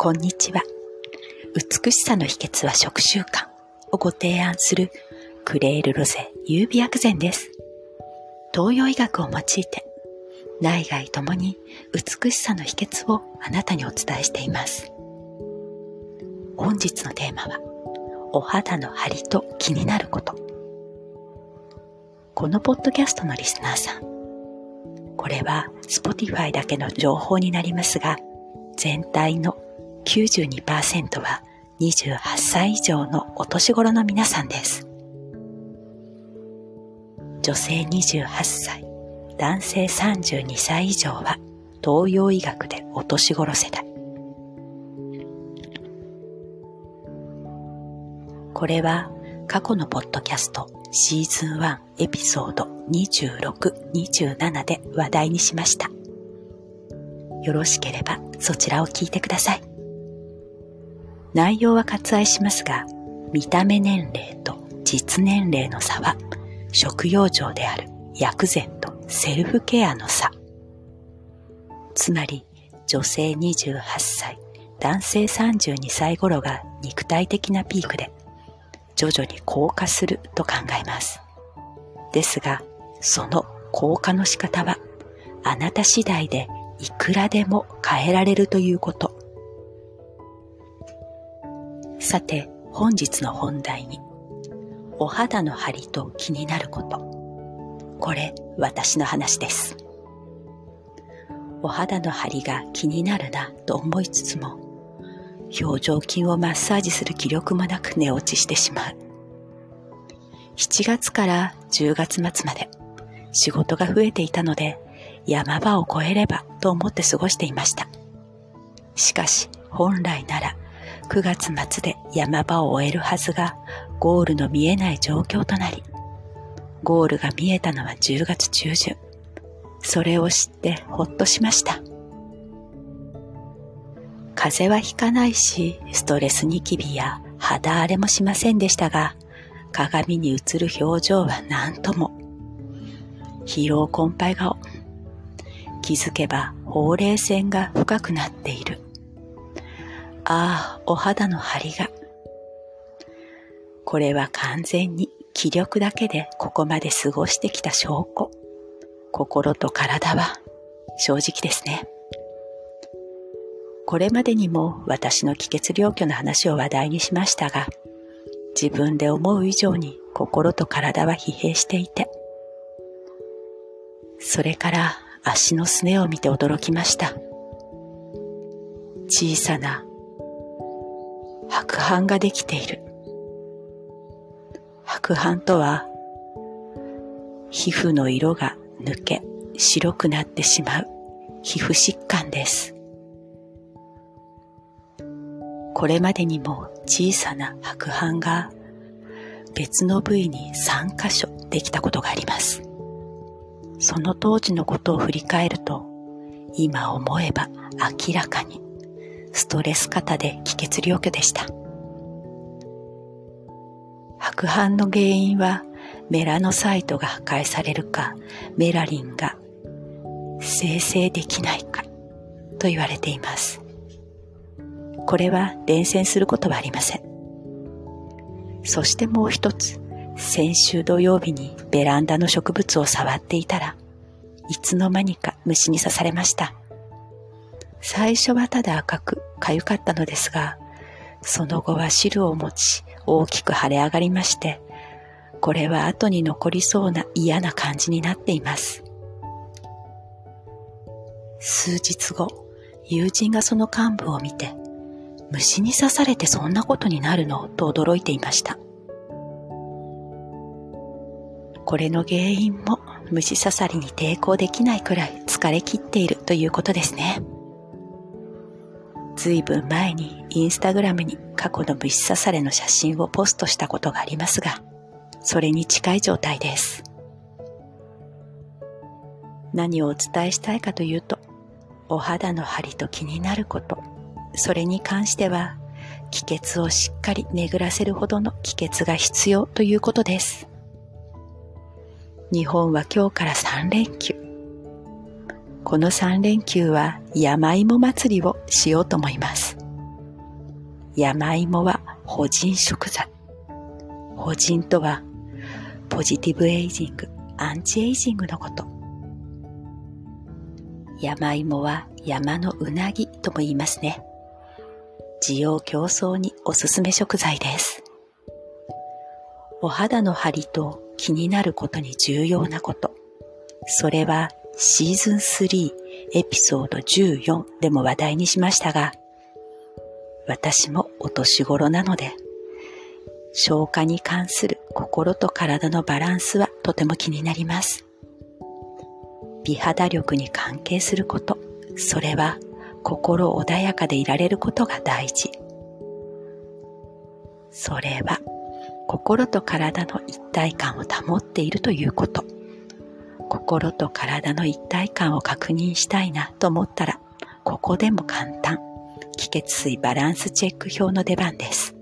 こんにちは。美しさの秘訣は食習慣をご提案するクレールロゼ優美薬膳です。東洋医学を用いて内外ともに美しさの秘訣をあなたにお伝えしています。本日のテーマはお肌の張りと気になること。このポッドキャストのリスナーさん、これは Spotify だけの情報になりますが、全体の92%は28歳以上のお年頃の皆さんです。女性28歳、男性32歳以上は東洋医学でお年頃世代。これは過去のポッドキャストシーズン1エピソード26、27で話題にしました。よろしければそちらを聞いてください。内容は割愛しますが、見た目年齢と実年齢の差は、食用上である薬膳とセルフケアの差。つまり、女性28歳、男性32歳頃が肉体的なピークで、徐々に硬化すると考えます。ですが、その硬化の仕方は、あなた次第でいくらでも変えられるということ。さて、本日の本題に。お肌の張りと気になること。これ、私の話です。お肌の張りが気になるなと思いつつも、表情筋をマッサージする気力もなく寝落ちしてしまう。7月から10月末まで仕事が増えていたので山場を越えればと思って過ごしていました。しかし本来なら9月末で山場を終えるはずがゴールの見えない状況となり、ゴールが見えたのは10月中旬。それを知ってほっとしました。風邪はひかないし、ストレスニキビや肌荒れもしませんでしたが、鏡に映る表情は何とも。疲労困憊顔。気づけばほうれい線が深くなっている。ああ、お肌の張りが。これは完全に気力だけでここまで過ごしてきた証拠。心と体は正直ですね。これまでにも私の気血領居の話を話題にしましたが、自分で思う以上に心と体は疲弊していて、それから足のすねを見て驚きました。小さな白斑ができている。白斑とは、皮膚の色が抜け白くなってしまう皮膚疾患です。これまでにも小さな白斑が別の部位に3箇所できたことがあります。その当時のことを振り返ると、今思えば明らかにストレス型で気血領居でした。白斑の原因はメラノサイトが破壊されるか、メラリンが生成できないかと言われています。これは伝染することはありません。そしてもう一つ、先週土曜日にベランダの植物を触っていたらいつの間にか虫に刺されました。最初はただ赤く痒かったのですが、その後は汁を持ち大きく腫れ上がりまして、これは後に残りそうな嫌な感じになっています。数日後、友人がその幹部を見て、虫に刺されてそんなことになるのと驚いていました。これの原因も虫刺さりに抵抗できないくらい疲れ切っているということですね。ずいぶん前にインスタグラムに過去の虫刺されの写真をポストしたことがありますが、それに近い状態です。何をお伝えしたいかというと、お肌の張りと気になること、それに関しては、気血をしっかり巡らせるほどの気血が必要ということです。日本は今日から3連休。この3連休は山芋祭りをしようと思います。山芋は補人食材。補人とは、ポジティブエイジング、アンチエイジングのこと。山芋は山のうなぎとも言いますね。需要競争におすすめ食材です。お肌の張りと気になることに重要なこと。それはシーズン3エピソード14でも話題にしましたが、私もお年頃なので、消化に関する心と体のバランスはとても気になります。美肌力に関係すること、それは心穏やかでいられることが大事。それは心と体の一体感を保っているということ。心と体の一体感を確認したいなと思ったら、ここでも簡単。気血水バランスチェック表の出番です。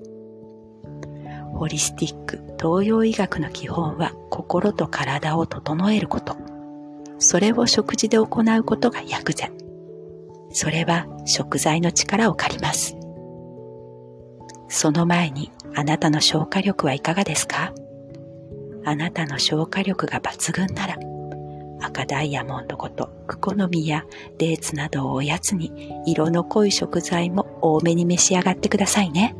ホリスティック東洋医学の基本は心と体を整えること。それを食事で行うことが薬膳。それは食材の力を借ります。その前にあなたの消化力はいかがですか？あなたの消化力が抜群なら赤ダイヤモンドことクコの実やデーツなどをおやつに色の濃い食材も多めに召し上がってくださいね。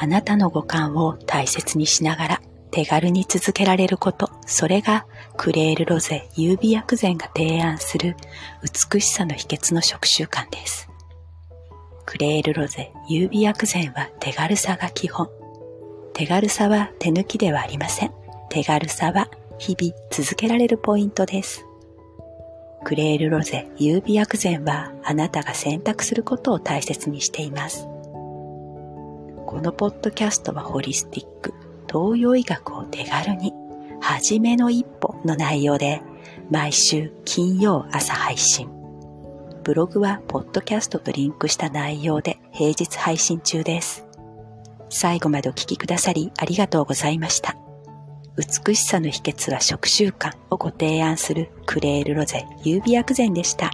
あなたの五感を大切にしながら手軽に続けられること、それがクレールロゼ優美薬膳が提案する美しさの秘訣の食習慣です。クレールロゼ優美薬膳は手軽さが基本。手軽さは手抜きではありません。手軽さは日々続けられるポイントです。クレールロゼ優美薬膳はあなたが選択することを大切にしています。このポッドキャストはホリスティック、東洋医学を手軽に、はじめの一歩の内容で毎週金曜朝配信。ブログはポッドキャストとリンクした内容で平日配信中です。最後までお聴きくださりありがとうございました。美しさの秘訣は食習慣をご提案するクレールロゼ優美薬膳でした。